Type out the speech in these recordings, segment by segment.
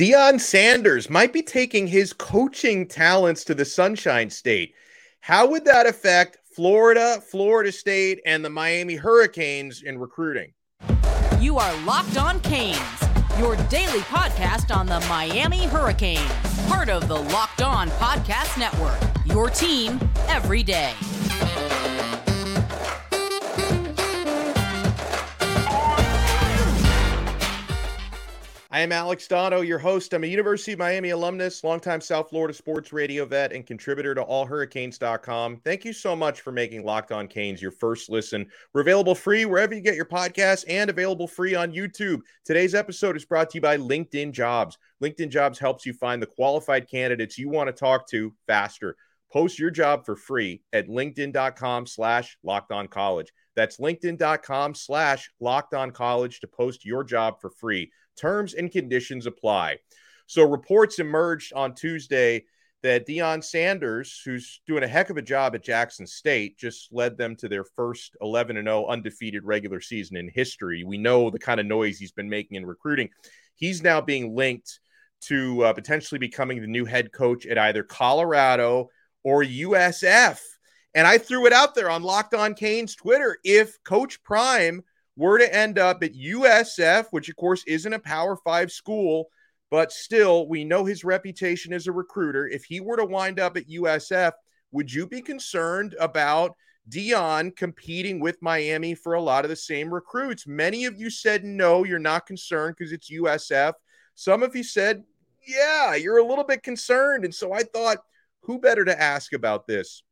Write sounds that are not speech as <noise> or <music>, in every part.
Deion Sanders might be taking his coaching talents to the Sunshine State. How would that affect Florida, Florida State, and the Miami Hurricanes in recruiting? You are Locked On Canes, your daily podcast on the Miami Hurricanes, part of the Locked On Podcast Network, your team every day. I am Alex Donno, your host. I'm a University of Miami alumnus, longtime South Florida sports radio vet, and contributor to allhurricanes.com. Thank you so much for making Locked On Canes your first listen. We're available free wherever you get your podcasts and available free on YouTube. Today's episode is brought to you by LinkedIn Jobs. LinkedIn Jobs helps you find the qualified candidates you want to talk to faster. Post your job for free at linkedin.com slash locked on college. That's linkedin.com slash locked on college to post your job for free. Terms and conditions apply. So reports emerged on Tuesday that Deion Sanders, who's doing a heck of a job at Jackson State, just led them to their first 11 0 undefeated regular season in history. We know the kind of noise he's been making in recruiting. He's now being linked to uh, potentially becoming the new head coach at either Colorado or USF. And I threw it out there on Locked On Canes Twitter. If Coach Prime were to end up at USF, which of course isn't a Power Five school, but still, we know his reputation as a recruiter. If he were to wind up at USF, would you be concerned about Deion competing with Miami for a lot of the same recruits? Many of you said no, you're not concerned because it's USF. Some of you said, yeah, you're a little bit concerned. And so I thought, who better to ask about this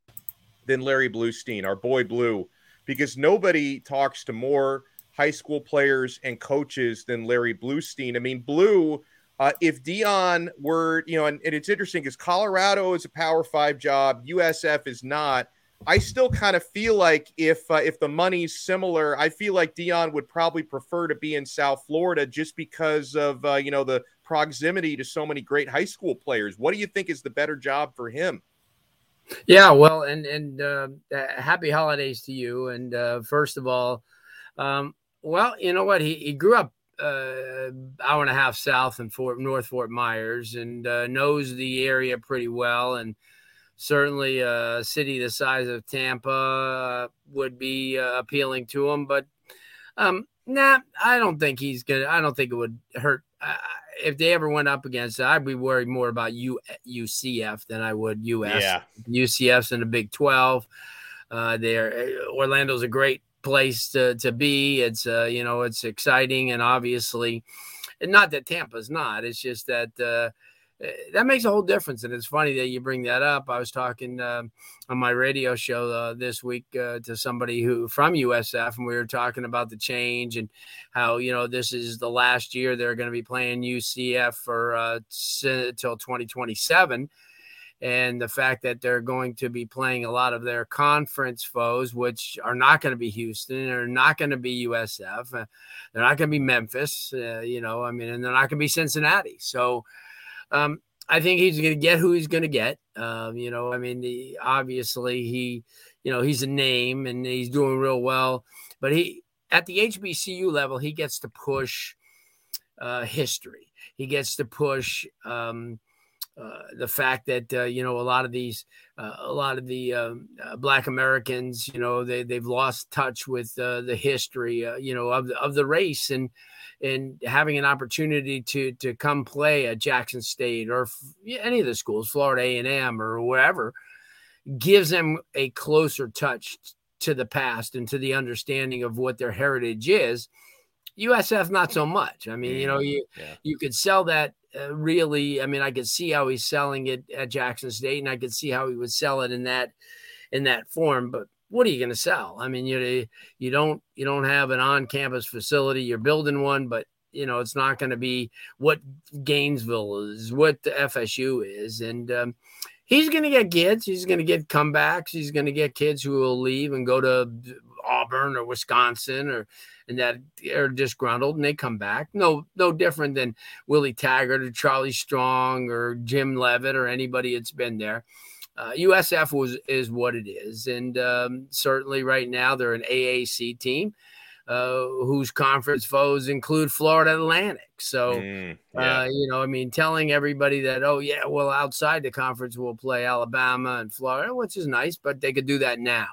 than Larry Bluestein, our boy Blue, because nobody talks to more high school players and coaches than Larry Bluestein. I mean, Blue, uh, if Deion were, you know, and, and it's interesting because Colorado is a Power Five job, USF is not. I still kind of feel like if uh, if the money's similar, I feel like Deion would probably prefer to be in South Florida just because of uh, you know the proximity to so many great high school players. What do you think is the better job for him? Yeah, well, and and uh, happy holidays to you. And uh, first of all, um, well, you know what? He, he grew up uh, hour and a half south in Fort North Fort Myers and uh, knows the area pretty well. And certainly a city the size of Tampa uh, would be uh, appealing to him. But um, nah, I don't think he's gonna. I don't think it would hurt. Uh, if they ever went up against it, I'd be worried more about U, UCF than I would US. Yeah. UCF's in the Big 12. Uh, there, Orlando's a great place to, to be. It's uh, you know it's exciting and obviously, and not that Tampa's not. It's just that uh, that makes a whole difference. And it's funny that you bring that up. I was talking uh, on my radio show uh, this week uh, to somebody who from USF, and we were talking about the change and how you know this is the last year they're going to be playing UCF for uh, until 2027 and the fact that they're going to be playing a lot of their conference foes, which are not going to be Houston, they're not going to be USF, uh, they're not going to be Memphis, uh, you know, I mean, and they're not going to be Cincinnati. So um, I think he's going to get who he's going to get. Um, you know, I mean, the, obviously he, you know, he's a name and he's doing real well, but he at the HBCU level, he gets to push uh, history. He gets to push. Um, uh, the fact that uh, you know a lot of these uh, a lot of the um, uh, black americans you know they, they've lost touch with uh, the history you know of the, of the race and and having an opportunity to to come play at jackson state or any of the schools florida a&m or wherever gives them a closer touch to the past and to the understanding of what their heritage is usf not so much i mean you know you yeah. you could sell that uh, really, I mean, I could see how he's selling it at Jackson State, and I could see how he would sell it in that in that form. But what are you going to sell? I mean, you you don't you don't have an on-campus facility. You're building one, but you know it's not going to be what Gainesville is, what the FSU is, and um, he's going to get kids. He's going to get comebacks. He's going to get kids who will leave and go to Auburn or Wisconsin or and that are disgruntled and they come back. No, no different than Willie Taggart or Charlie Strong or Jim Leavitt or anybody that's been there. Uh, USF was is what it is, and um, certainly right now they're an AAC team. uh, whose conference foes include Florida Atlantic. So, Mm, yeah. uh, you know, I mean, telling everybody that, oh, yeah, well, outside the conference, we'll play Alabama and Florida, which is nice, but they could do that now.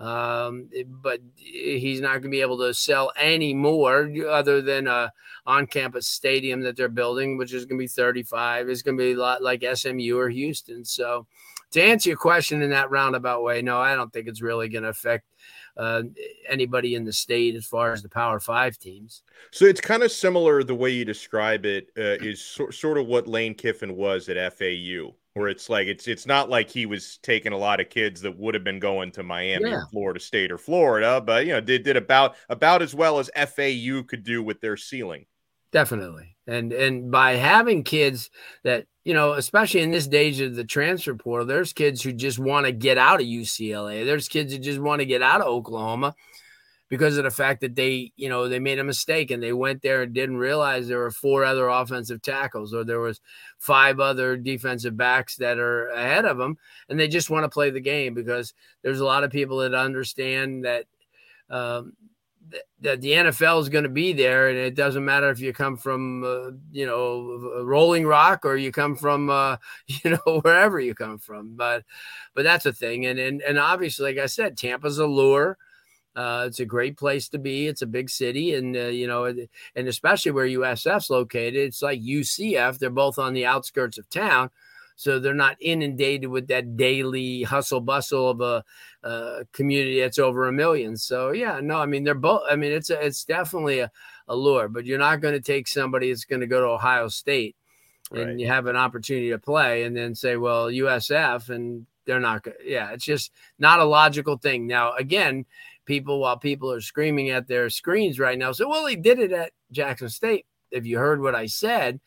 Um, but he's not going to be able to sell any more other than a on campus stadium that they're building, which is going to be 35. It's going to be a lot like SMU or Houston. So, to answer your question in that roundabout way, no, I don't think it's really going to affect uh, anybody in the state as far as the Power Five teams. So it's kind of similar the way you describe it uh, is so, sort of what Lane Kiffin was at FAU, where it's like it's it's not like he was taking a lot of kids that would have been going to Miami Yeah. or Florida State or Florida, but you know did did about about as well as FAU could do with their ceiling. Definitely. And and by having kids that, you know, especially in this age of the transfer portal, there's kids who just want to get out of UCLA. There's kids who just want to get out of Oklahoma because of the fact that they, you know, they made a mistake and they went there and didn't realize there were four other offensive tackles or there was five other defensive backs that are ahead of them and they just want to play the game because there's a lot of people that understand that um, that the NFL is going to be there, and it doesn't matter if you come from, uh, you know, Rolling Rock or you come from, uh, <laughs> you know, wherever you come from. But, but that's a thing, and and and obviously, like I said, Tampa's a lure. Uh, it's a great place to be. It's a big city, and uh, you know, and especially where USF's located, it's like UCF. They're both on the outskirts of town, so they're not inundated with that daily hustle bustle of a uh, community that's over a million. So yeah, no, I mean they're both. I mean it's a, it's definitely a, a lure, but you're not going to take somebody that's going to go to Ohio State and Right. you have an opportunity to play, and then say, well, USF, and they're not. go- Yeah, it's just not a logical thing. Now again, people while people are screaming at their screens right now, So, well, he did it at Jackson State. If you heard what I said.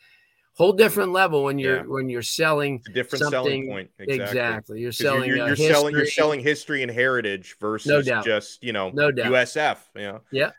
Whole different level when you're Yeah. when you're selling It's a different selling Something- point. exactly. You're 'Cause you're- selling you're, uh, you're selling you're history. selling history and heritage versus doubt. just you know No doubt. USF. You know? Yeah.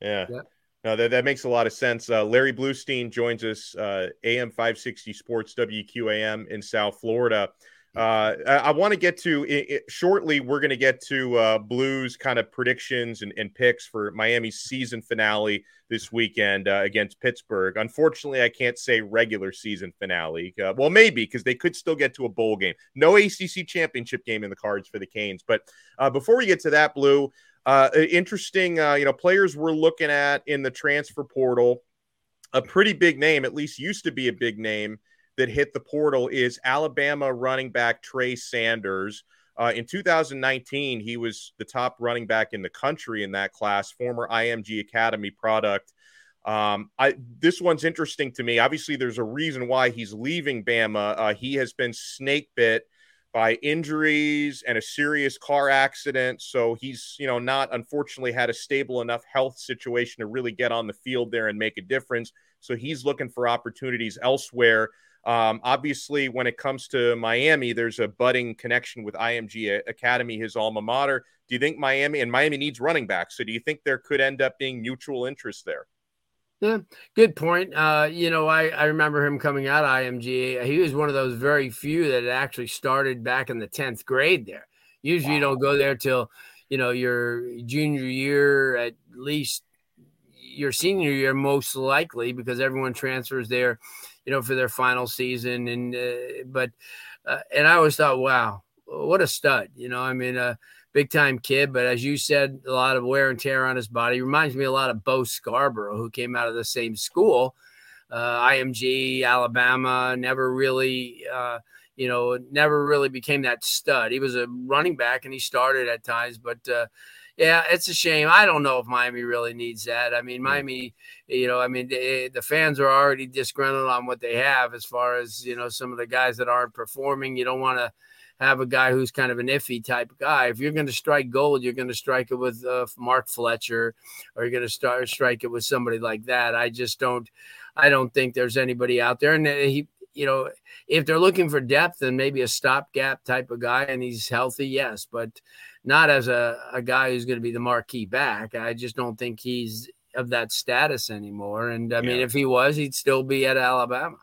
Yeah. Yeah. No, that, that makes a lot of sense. Uh, Larry Bluestein joins us, uh, AM 560 Sports WQAM in South Florida. Uh, I, want to get to i i shortly. We're going to get to uh, Blues kind of predictions and, and picks for Miami's season finale this weekend uh, against Pittsburgh. Unfortunately, I can't say regular season finale. Uh, well, maybe because they could still get to a bowl game. No ACC championship game in the cards for the Canes. But uh, before we get to that, Blue, uh, interesting, uh, you know, players we're looking at in the transfer portal. A pretty big name, at least used to be a big name that hit the portal is Alabama running back Trey Sanders. Uh, in 2019, he was the top running back in the country in that class, former IMG Academy product. Um, I this one's interesting to me. Obviously, there's a reason why he's leaving Bama. Uh, he has been snake bit by injuries and a serious car accident. So he's, you know, not unfortunately had a stable enough health situation to really get on the field there and make a difference. So he's looking for opportunities elsewhere. Um, obviously, when it comes to Miami, there's a budding connection with IMG Academy, his alma mater. Do you think Miami and Miami needs running backs? So do you think there could end up being mutual interest there? Yeah, good point. Uh, you know, I, I remember him coming out of IMG. He was one of those very few that actually started back in the 10th grade there. Usually you don't go there till, you know, your junior year, at least your senior year, most likely, because everyone transfers there, you know, for their final season. And, uh, but, uh, and I always thought, wow, what a stud. You know, I mean, a big time kid, but as you said, a lot of wear and tear on his body. Reminds me a lot of Bo Scarborough, who came out of the same school, uh, IMG, Alabama. Never really, uh, you know, never really became that stud. He was a running back and he started at times, but uh, yeah, it's a shame. I don't know if Miami really needs that. I mean, Miami, you know, I mean, the, the fans are already disgruntled on what they have as far as you know some of the guys that aren't performing. You don't want to have a guy who's kind of an iffy type guy. If you're going to strike gold, you're going to strike it with uh, Mark Fletcher, or you're going to start strike it with somebody like that. I just don't, I don't think there's anybody out there. And uh, he, you know, if they're looking for depth, then maybe a stopgap type of guy, and he's healthy, yes, but not as a, a guy who's going to be the marquee back. I just don't think he's of that status anymore. And I mean, if he was, he'd still be at Alabama.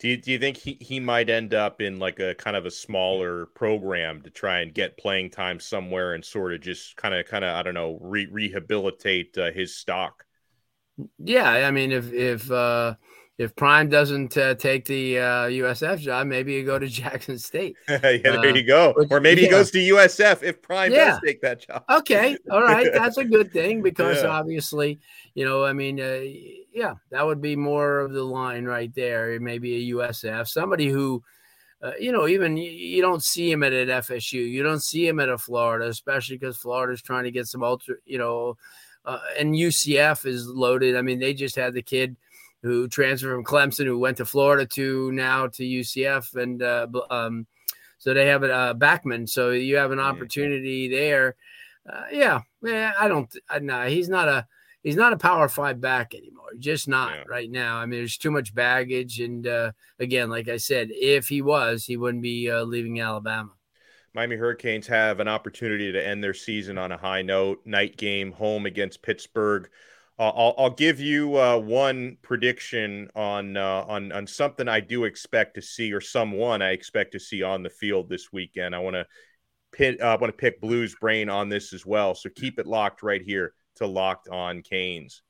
Do you, do you think he, he might end up in like a kind of a smaller program to try and get playing time somewhere and sort of just kind of kind of I don't know re- rehabilitate uh, his stock? Yeah, I mean if if uh, if Prime doesn't uh, take the uh, USF job, maybe you go to <laughs> Jackson State. <laughs> yeah, there uh, you go. or maybe yeah. he goes to USF if Prime yeah. does take that job. okay, <laughs> all right, that's a good thing because yeah. obviously, you know, I mean, uh, yeah, that would be more of the line right there. Maybe a USF, somebody who. Uh, you know, even you, you, don't see him at an FSU. You don't see him at a Florida, especially because Florida's trying to get some ultra, you know, uh, and UCF is loaded. I mean, they just had the kid who transferred from Clemson, who went to Florida to now to UCF, and uh, um, so they have a uh, backman. So you have an opportunity there. Uh, yeah, man, I don't. I, no, he's not a he's not a power five back anymore. Just not yeah. right now. I mean, there's too much baggage, and uh, again, like I said, if he was, he wouldn't be uh, leaving Alabama. Miami Hurricanes have an opportunity to end their season on a high note. Night game home against Pittsburgh uh, I'll, I'll give you uh, one prediction on uh, on on something I do expect to see, or someone I expect to see on the field this weekend. I want to pit. I want to pick Blues brain on this as well. So keep it locked right here to Locked On Canes.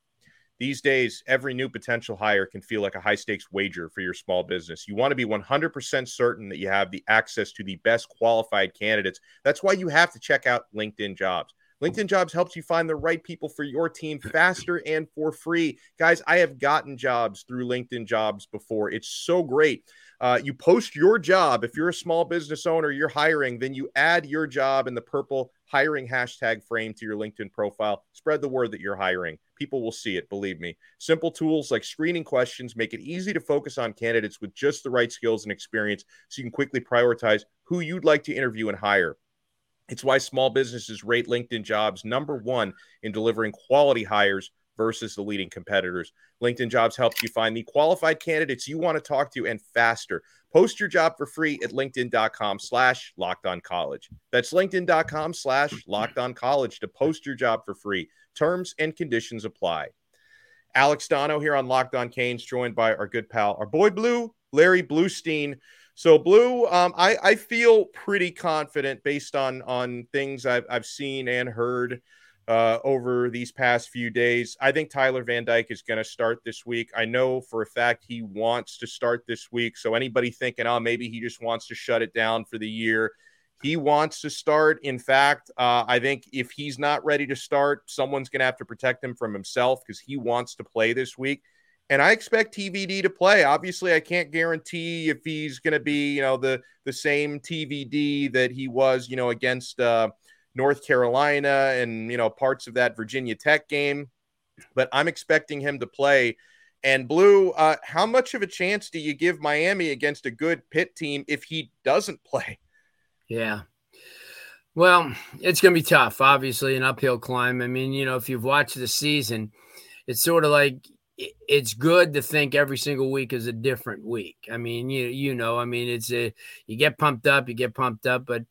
These days, every new potential hire can feel like a high stakes wager for your small business. You want to be 100% certain that you have the access to the best qualified candidates. That's why you have to check out LinkedIn Jobs. LinkedIn Jobs helps you find the right people for your team faster and for free. Guys, I have gotten jobs through LinkedIn Jobs before. It's so great. Uh, you post your job. If you're a small business owner, you're hiring, then you add your job in the purple hiring hashtag frame to your LinkedIn profile. Spread the word that you're hiring. People will see it, believe me. Simple tools like screening questions make it easy to focus on candidates with just the right skills and experience so you can quickly prioritize who you'd like to interview and hire. It's why small businesses rate LinkedIn jobs number one in delivering quality hires versus the leading competitors. LinkedIn jobs helps you find the qualified candidates you want to talk to and faster. Post your job for free at LinkedIn.com slash locked on college. That's LinkedIn.com slash locked on college to post your job for free. Terms and conditions apply. Alex Donno here on Locked On Canes, joined by our good pal, our boy Blue, Larry Bluestein. So blue, um, I, I feel pretty confident based on on things I've, I've seen and heard uh, over these past few days. I think Tyler Van Dyke is going to start this week. I know for a fact he wants to start this week. So anybody thinking, oh, maybe he just wants to shut it down for the year, he wants to start. In fact, uh, I think if he's not ready to start, someone's going to have to protect him from himself because he wants to play this week and I expect TVD to play. Obviously, I can't guarantee if he's going to be, you know, the the same TVD that he was, you know, against uh, North Carolina and you know parts of that Virginia Tech game, but I'm expecting him to play. And Blue, uh, how much of a chance do you give Miami against a good Pitt team if he doesn't play? Yeah. Well, it's going to be tough. Obviously, an uphill climb. I mean, you know, if you've watched the season, it's sort of like it's good to think every single week is a different week. I mean, you you know, I mean, it's a you get pumped up, you get pumped up, but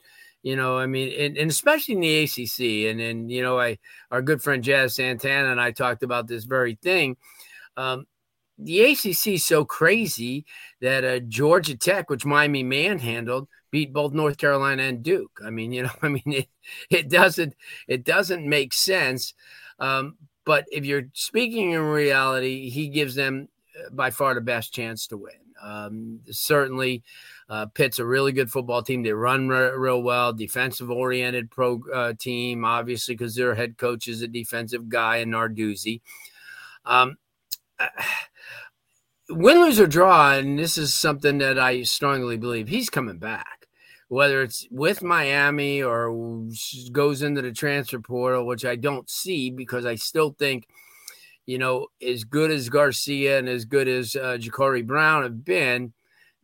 you know, I mean, and, and especially in the ACC, and then you know, I our good friend Jazz Santana and I talked about this very thing. Um, the ACC is so crazy that uh, Georgia Tech, which Miami manhandled, beat both North Carolina and Duke. I mean, you know, <laughs> I mean, it it doesn't it doesn't make sense. Um, but if you're speaking in reality, he gives them uh, by far the best chance to win. Um, certainly, uh, Pitt's a really good football team. They run re- real well, defensive oriented pro uh, team, obviously, because their head coach is a defensive guy in Narduzzi. Um, <sighs> win, lose, or draw, and this is something that I strongly believe he's coming back whether it's with Miami or goes into the transfer portal, which I don't see because I still think, you know, as good as Garcia and as good as uh, Jacurri Brown have been,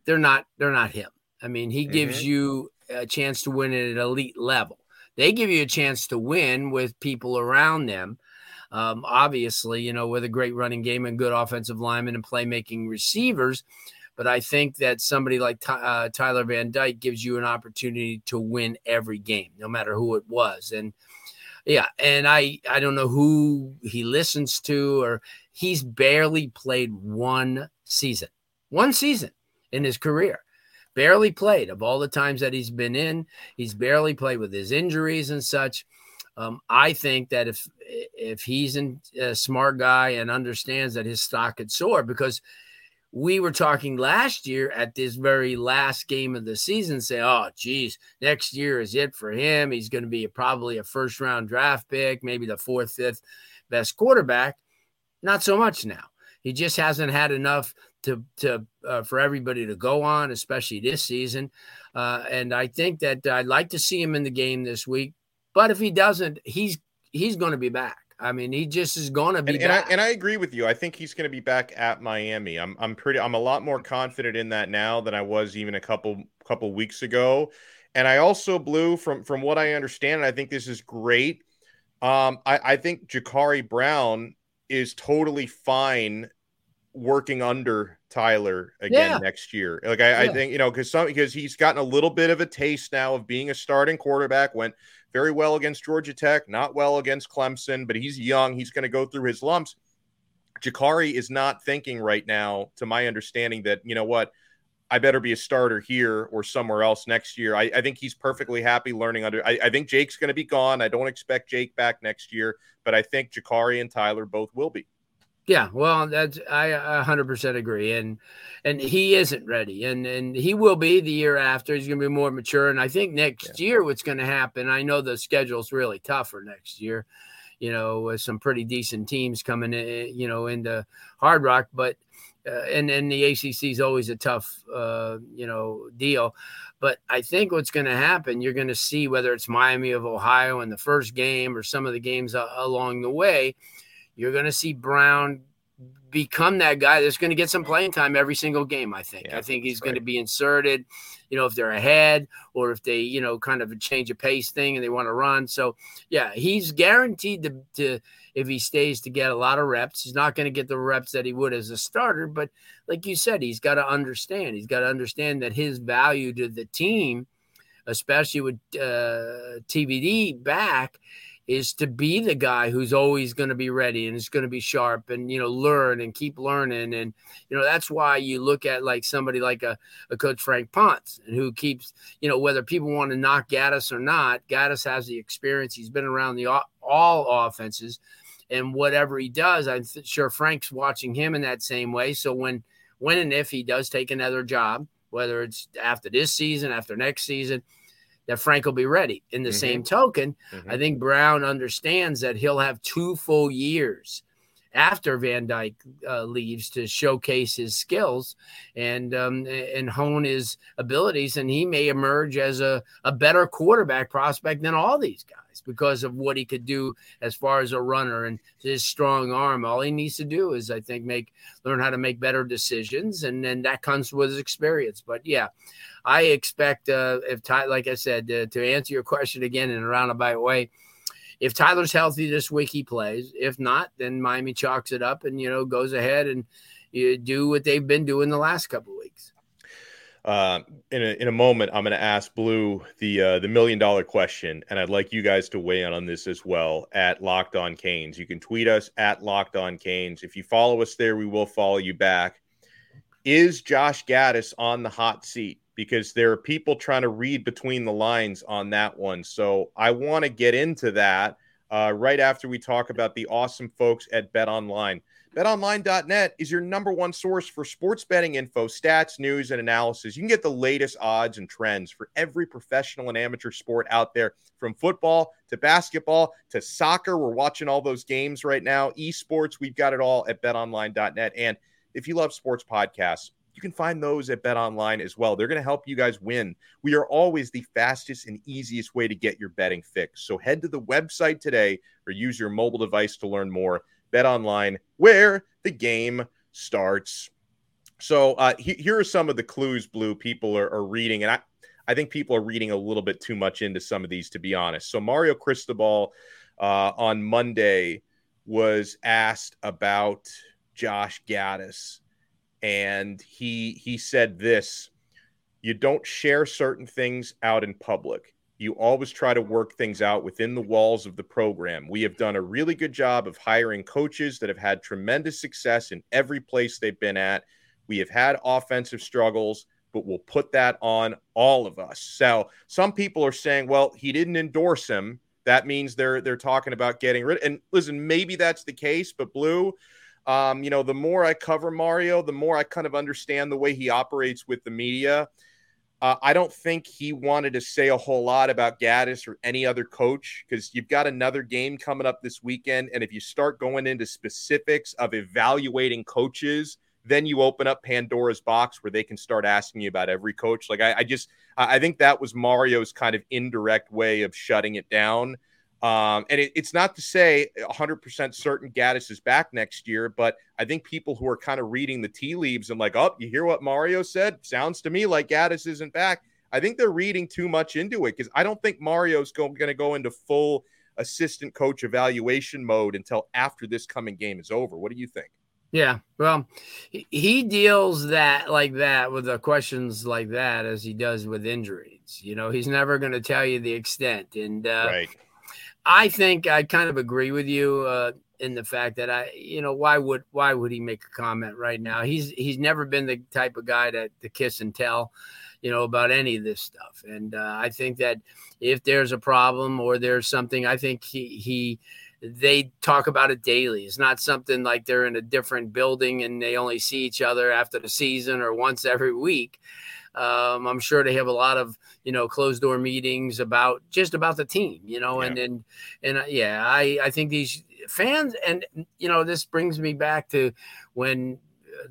they're not they're not him. I mean, he mm-hmm. gives you a chance to win at an elite level. They give you a chance to win with people around them. Um, obviously, you know, with a great running game and good offensive linemen and playmaking receivers. But I think that somebody like uh, Tyler Van Dyke gives you an opportunity to win every game, no matter who it was. And yeah, and I I don't know who he listens to or he's barely played one season, one season. in his career. Barely played of all the times that he's been in. He's barely played with his injuries and such. Um, I think that if if he's a smart guy and understands that his stock could soar, because we were talking last year at this very last game of the season, say, "Oh, geez, next year is it for him. He's going to be a, probably a first round draft pick, maybe the fourth, fifth best quarterback." Not so much now. He just hasn't had enough to to uh, for everybody to go on, especially this season. Uh, and I think that I'd like to see him in the game this week. But if he doesn't, he's he's going to be back. I mean, he just is going to be. And, and, I, and I agree with you. I think he's going to be back at Miami. I'm I'm pretty. I'm a lot more confident in that now than I was even a couple couple weeks ago. And I also Blue from from what I understand. And I think this is great. Um, I, I think Jacurri Brown is totally fine working under Tyler again yeah. next year. Like I, yeah. I think you know because some because he's gotten a little bit of a taste now of being a starting quarterback. Went very well against Georgia Tech, not well against Clemson, but he's young. He's going to go through his lumps. Jacurri is not thinking right now, to my understanding, that you know what. I better be a starter here or somewhere else next year. I, I think he's perfectly happy learning under. I, I think Jake's going to be gone. I don't expect Jake back next year, but I think Jacurri and Tyler both will be. Yeah, well, that's I 100% agree, and and he isn't ready, and and he will be the year after. He's going to be more mature, and I think next yeah. year what's going to happen. I know the schedule's really tough for next year, you know, with some pretty decent teams coming in, you know, into Hard Rock, but uh, and and the ACC is always a tough, uh, you know, deal. But I think what's going to happen, you're going to see whether it's Miami of Ohio in the first game or some of the games uh, along the way you're going to see Brown become that guy that's going to get some playing time every single game. I think. Yeah, I think he's right. to be inserted. You know, if they're ahead or if they, you know, kind of a change of pace thing and they want to run. So, yeah, he's guaranteed to, to if he stays to get a lot of reps. He's not going to get the reps that he would as a starter, but like you said, he's got to understand. He's got to understand that his value to the team, especially with uh, TVD back, is to be the guy who's always going to be ready and is going to be sharp and you know learn and keep learning. And you know that's why you look at like somebody like a, a coach Frank Ponce and who keeps you know whether people want to knock Gattis or not Gattis has the experience. He's been around the all offenses and whatever he does I'm sure Frank's watching him in that same way. So when when and if he does take another job whether it's after this season after next season that Frank will be ready. In the mm-hmm. same token, mm-hmm. I think Brown understands that he'll have two full years after Van Dyke uh, leaves to showcase his skills and um, and hone his abilities, and he may emerge as a, a better quarterback prospect than all these guys because of what he could do as far as a runner and his strong arm. All he needs to do is, I think, make learn how to make better decisions, and then that comes with his experience. But yeah, I expect uh, if Ty, like I said, uh, to answer your question again in a roundabout way, if Tyler's healthy this week, he plays. If not, then Miami chalks it up and you know goes ahead and you do what they've been doing the last couple weeks. Uh, in a in a moment, I'm going to ask Blue the uh, the million dollar question, and I'd like you guys to weigh in on this as well at Locked On Canes. You can tweet us at Locked On Canes. If you follow us there, we will follow you back. Is Josh Gattis on the hot seat? Because there are people trying to read between the lines on that one. So I want to get into that uh, right after we talk about the awesome folks at Bet Online. BetOnline.net is your number one source for sports betting info, stats, news, and analysis. You can get the latest odds and trends for every professional and amateur sport out there, from football to basketball to soccer. We're watching all those games right now. Esports, we've got it all at BetOnline.net. And if you love sports podcasts, you can find those at Bet Online as well. They're going to help you guys win. We are always the fastest and easiest way to get your betting fix. So head to the website today or use your mobile device to learn more. Bet Online, where the game starts. So uh, he, here are some of the clues, Blue, people are, are reading. And I, I think people are reading a little bit too much into some of these, to be honest. So Mario Cristobal uh, on Monday was asked about Josh Gattis and he he said this you don't share certain things out in public you always try to work things out within the walls of the program we have done a really good job of hiring coaches that have had tremendous success in every place they've been at We have had offensive struggles, but we'll put that on all of us. So some people are saying, well, he didn't endorse him. That means they're they're talking about getting rid. And listen, maybe that's the case, but Blue, um, you know, the more I cover Mario, the more I kind of understand the way he operates with the media. Uh, I don't think he wanted to say a whole lot about Gattis or any other coach because you've got another game coming up this weekend. And if you start going into specifics of evaluating coaches, then you open up Pandora's box where they can start asking you about every coach. Like I, I just I think that was Mario's kind of indirect way of shutting it down. Um, and it, it's not to say 100% certain Gattis is back next year, but I think people who are kind of reading the tea leaves and like, oh, you hear what Mario said? Sounds to me like Gattis isn't back. I think they're reading too much into it because I don't think Mario's going to go into full assistant coach evaluation mode until after this coming game is over. What do you think? Yeah, well, he deals that like that with the questions like that as he does with injuries. You know, he's never going to tell you the extent. And uh, right. I think I kind of agree with you uh, in the fact that I, you know, why would why would he make a comment right now? He's he's never been the type of guy to, to kiss and tell, you know, about any of this stuff. And uh, I think that if there's a problem or there's something, I think he he they talk about it daily. It's not something like they're in a different building and they only see each other after the season or once every week. Um, I'm sure they have a lot of you know closed door meetings about just about the team, you know, yeah. and and and uh, yeah, I I think these fans and you know this brings me back to when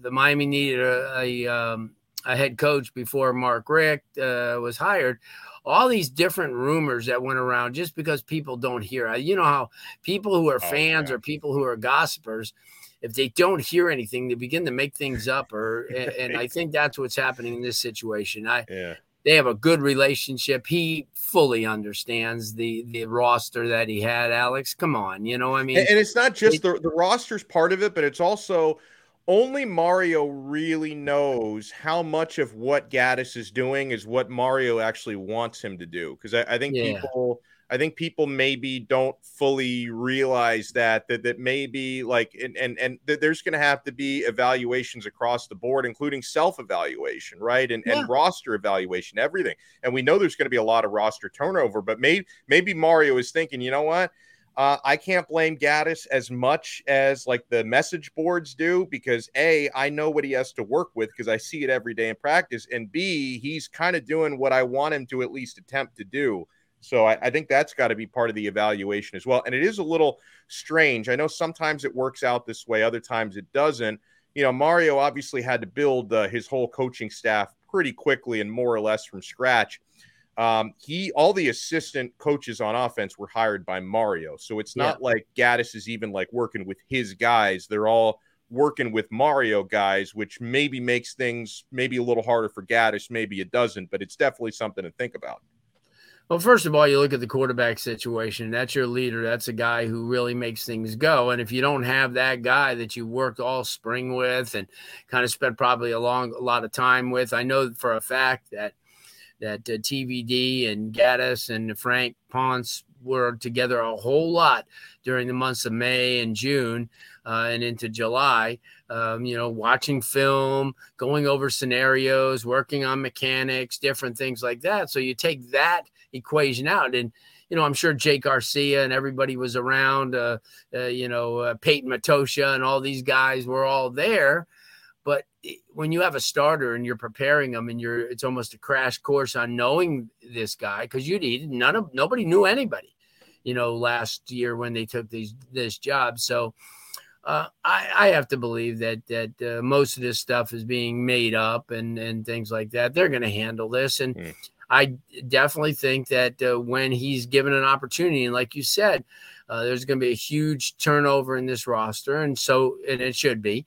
the Miami needed a a, um, a head coach before Mark Richt uh, was hired all these different rumors that went around just because people don't hear. You know how people who are oh, fans yeah. or people who are gossipers, if they don't hear anything, they begin to make things up. Or <laughs> and, and I think that's what's happening in this situation. I yeah. They have a good relationship. He fully understands the the roster that he had. Alex, come on, you know, I mean, and, and it's not just it, the the roster's part of it, but it's also only Mario really knows how much of what Gattis is doing is what Mario actually wants him to do. Because I, I, think yeah. people, I think people maybe don't fully realize that that that maybe like and and and th- there's going to have to be evaluations across the board, including self evaluation, right, and yeah. and roster evaluation, everything. And we know there's going to be a lot of roster turnover, but maybe maybe Mario is thinking, you know what? Uh, I can't blame Gattis as much as like the message boards do because A, I know what he has to work with because I see it every day in practice. And B, he's kind of doing what I want him to at least attempt to do. So I, I think that's got to be part of the evaluation as well. And it is a little strange. I know sometimes it works out this way, other times it doesn't. You know, Mario obviously had to build uh, his whole coaching staff pretty quickly and more or less from scratch. Um, he all the assistant coaches on offense were hired by Mario, so it's not yeah. like Gattis is even like working with his guys. They're all working with Mario guys, which maybe makes things maybe a little harder for Gattis. Maybe it doesn't, but it's definitely something to think about. Well, first of all, you look at the quarterback situation. That's your leader. That's a guy who really makes things go. And if you don't have that guy that you worked all spring with and kind of spent probably a long a lot of time with, I know for a fact that that uh, TVD and Gattis and Frank Ponce were together a whole lot during the months of May and June uh, and into July. Um, you know, watching film, going over scenarios, working on mechanics, different things like that. So you take that equation out and you know, I'm sure Jake Garcia and everybody was around. Uh, uh, you know, uh, Peyton Matocha and all these guys were all there. But when you have a starter and you're preparing them and you're it's almost a crash course on knowing this guy because you need none of nobody knew anybody you know last year when they took these this job so uh, I, I have to believe that that uh, most of this stuff is being made up and and things like that. They're going to handle this, and mm. I definitely think that uh, when he's given an opportunity, and like you said, uh, there's going to be a huge turnover in this roster, and so and it should be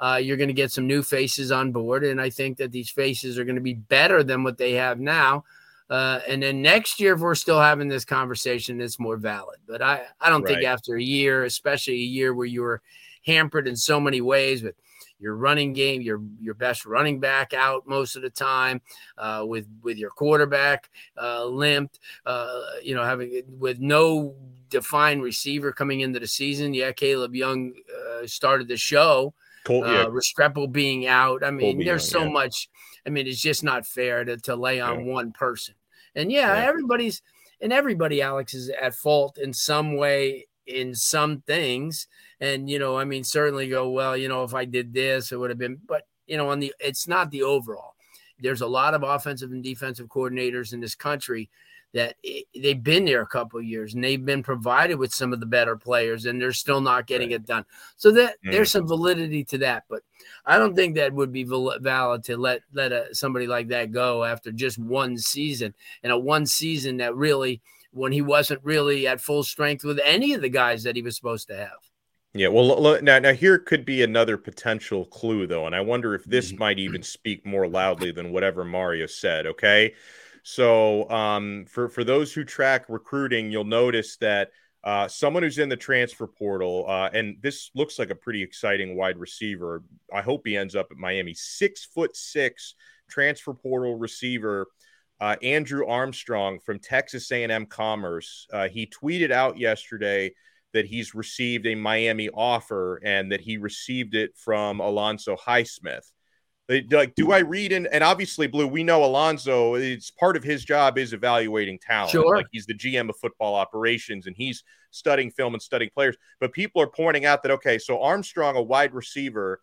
uh, you're going to get some new faces on board. And I think that these faces are going to be better than what they have now. Uh, and then next year, if we're still having this conversation, it's more valid. But I, I don't right. think after a year, especially a year where you were hampered in so many ways with your running game, your your best running back out most of the time, uh, with with your quarterback uh, limped, uh, you know, having with no defined receiver coming into the season. Yeah, Colbie Young uh, started the show Col- yeah. uh, Restrepo being out. I mean, there's young, so yeah. much. I mean, it's just not fair to, to lay on yeah. one person. And yeah, yeah, everybody's and everybody, Alex, is at fault in some way in some things. And you know, I mean, certainly go well. You know, if I did this, it would have been. But you know, on the it's not the overall. There's a lot of offensive and defensive coordinators in this country that they've been there a couple years and they've been provided with some of the better players and they're still not getting right. it done. So that mm. there's some validity to that, but I don't think that would be valid to let let a, somebody like that go after just one season and a one season that really when he wasn't really at full strength with any of the guys that he was supposed to have. Yeah, well, now now here could be another potential clue though, and I wonder if this mm-hmm. might even speak more loudly than whatever Mario said. Okay, so, um, for for those who track recruiting, you'll notice that uh, someone who's in the transfer portal, uh, and this looks like a pretty exciting wide receiver. I hope he ends up at Miami. Six foot six transfer portal receiver. Uh, Andrew Armstrong from Texas A&M Commerce. Uh, he tweeted out yesterday that he's received a Miami offer and that he received it from Alonzo Highsmith like do i read in and obviously blue we know alonzo it's part of his job is evaluating talent. Sure. like he's the gm of football operations and he's studying film and studying players. But people are pointing out that okay so armstrong a wide receiver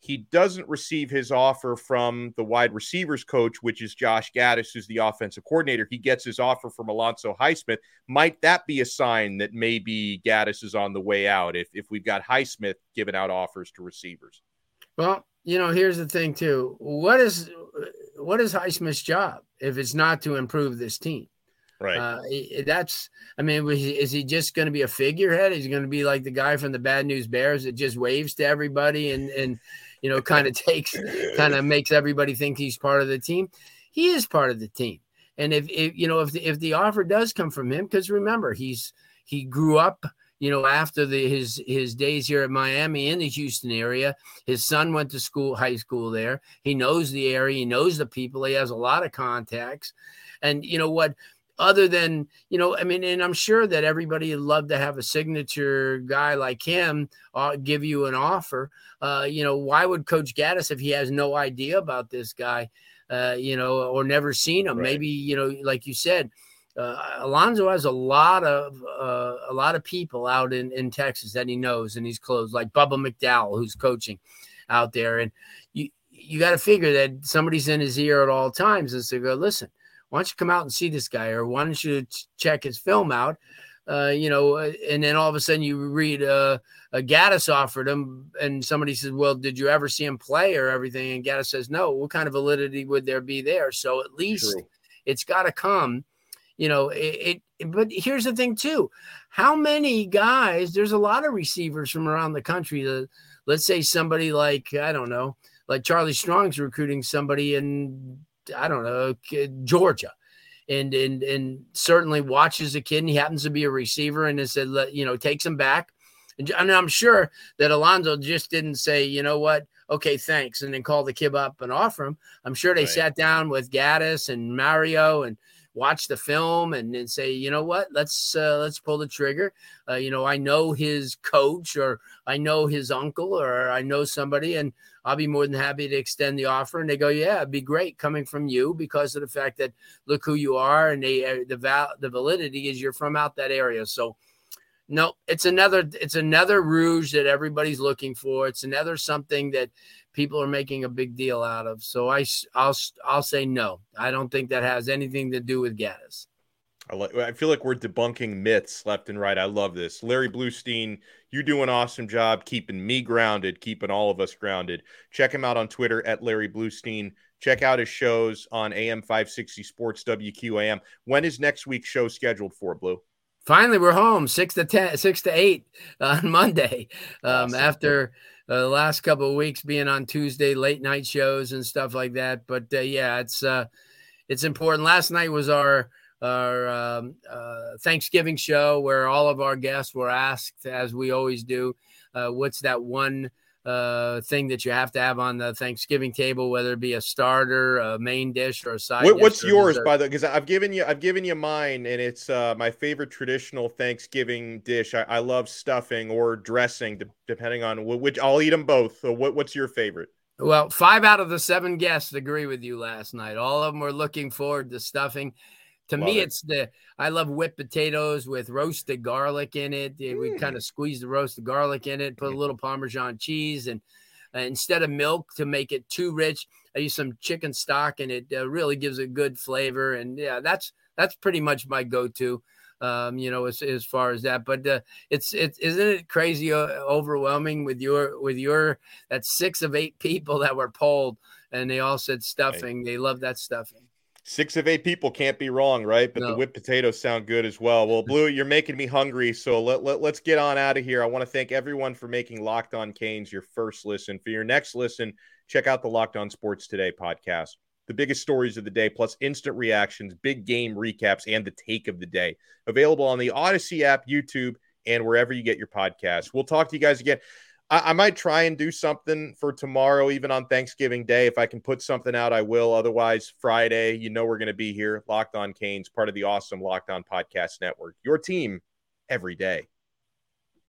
he doesn't receive his offer from the wide receivers coach which is josh gattis who's the offensive coordinator. He gets his offer from alonzo highsmith. Might that be a sign that maybe gattis is on the way out if, if we've got highsmith giving out offers to receivers? Well you know, here's the thing too. What is what is Highsmith's job if it's not to improve this team? Right. Uh, that's. I mean, is he just going to be a figurehead? Is he going to be like the guy from the Bad News Bears that just waves to everybody and and you know kind of <laughs> takes kind of makes everybody think he's part of the team? He is part of the team. And if, if you know if the, if the offer does come from him, because remember he's he grew up you know, after the, his his days here at Miami in the Houston area, his son went to school, high school there. He knows the area, he knows the people, he has a lot of contacts, and you know what? Other than you know, I mean, and I'm sure that everybody would love to have a signature guy like him uh, give you an offer. Uh, you know, why would Coach Gattis if he has no idea about this guy? Uh, you know, or never seen him. Right. Maybe you know, like you said, uh, Alonzo has a lot of uh, a lot of people out in, in Texas that he knows and he's close, like Bubba McDowell, who's coaching out there. And you you got to figure that somebody's in his ear at all times and say, "Go listen, why don't you come out and see this guy, or why don't you check his film out?" Uh, you know, uh, and then all of a sudden you read uh, a Gattis offered him, and somebody says, "Well, did you ever see him play or everything?" And Gattis says, "No." What kind of validity would there be there? So at least True. it's got to come you know, it, it, but here's the thing too. How many guys, there's a lot of receivers from around the country that let's say somebody like, I don't know, like Charlie Strong's recruiting somebody in, I don't know, Georgia. And, and and certainly watches a kid and he happens to be a receiver and has said you know takes him back and, and I'm sure that Alonzo just didn't say you know what okay, thanks, and then call the kid up and offer him. I'm sure they right. sat down with Gattis and Mario and watch the film and, and say, you know what, let's uh, let's pull the trigger. Uh, you know, I know his coach or I know his uncle or I know somebody, and I'll be more than happy to extend the offer. And they go, yeah, it'd be great coming from you because of the fact that look who you are and they uh, the val- the validity is you're from out that area. So no, it's another it's another rouge that everybody's looking for. It's another something that people are making a big deal out of. So I, I'll, I'll say no. I don't think that has anything to do with Gattis. I, like, I feel like we're debunking myths left and right. I love this. Larry Bluestein, you do an awesome job keeping me grounded, keeping all of us grounded. Check him out on Twitter at Larry Bluestein. Check out his shows on AM 560 Sports WQAM. When is next week's show scheduled for, Blue? Finally, we're home six to ten, six to eight <laughs> on Monday. Um, awesome. After uh, the last couple of weeks being on Tuesday late night shows and stuff like that. But uh, yeah, it's uh, it's important. Last night was our our um, uh, Thanksgiving show where all of our guests were asked, as we always do, uh, what's that one uh, thing that you have to have on the Thanksgiving table, whether it be a starter, a main dish, or a side. What, what's yours, dessert. by the? Because I've given you, I've given you mine, and it's uh, my favorite traditional Thanksgiving dish. I, I love stuffing or dressing, depending on which. I'll eat them both. So, what, what's your favorite? Well, five out of the seven guests agree with you last night. All of them were looking forward to stuffing. To love me, it. it's the I love whipped potatoes with roasted garlic in it. Mm. We kind of squeeze the roasted garlic in it, put a little Parmesan cheese, and uh, instead of milk to make it too rich, I use some chicken stock, and it uh, really gives a good flavor. And yeah, that's that's pretty much my go-to. Um, you know, as, as far as that, but uh, it's it's isn't it crazy uh, overwhelming with your with your that six of eight people that were polled and they all said stuffing. Right. They love that stuffing. Six of eight people can't be wrong, right? But no. the whipped potatoes sound good as well. Well, <laughs> Blue, you're making me hungry. So let, let, let's get on out of here. I want to thank everyone for making Locked On Canes your first listen. For your next listen, check out the Locked On Sports Today podcast. The biggest stories of the day, plus instant reactions, big game recaps, and the take of the day. Available on the Odyssey app, YouTube, and wherever you get your podcasts. We'll talk to you guys again. I, I, might try and do something for tomorrow, even on Thanksgiving Day. If I can put something out, I will. Otherwise, Friday, you know, we're going to be here. Locked on Canes, part of the awesome Locked on Podcast Network. Your team every day.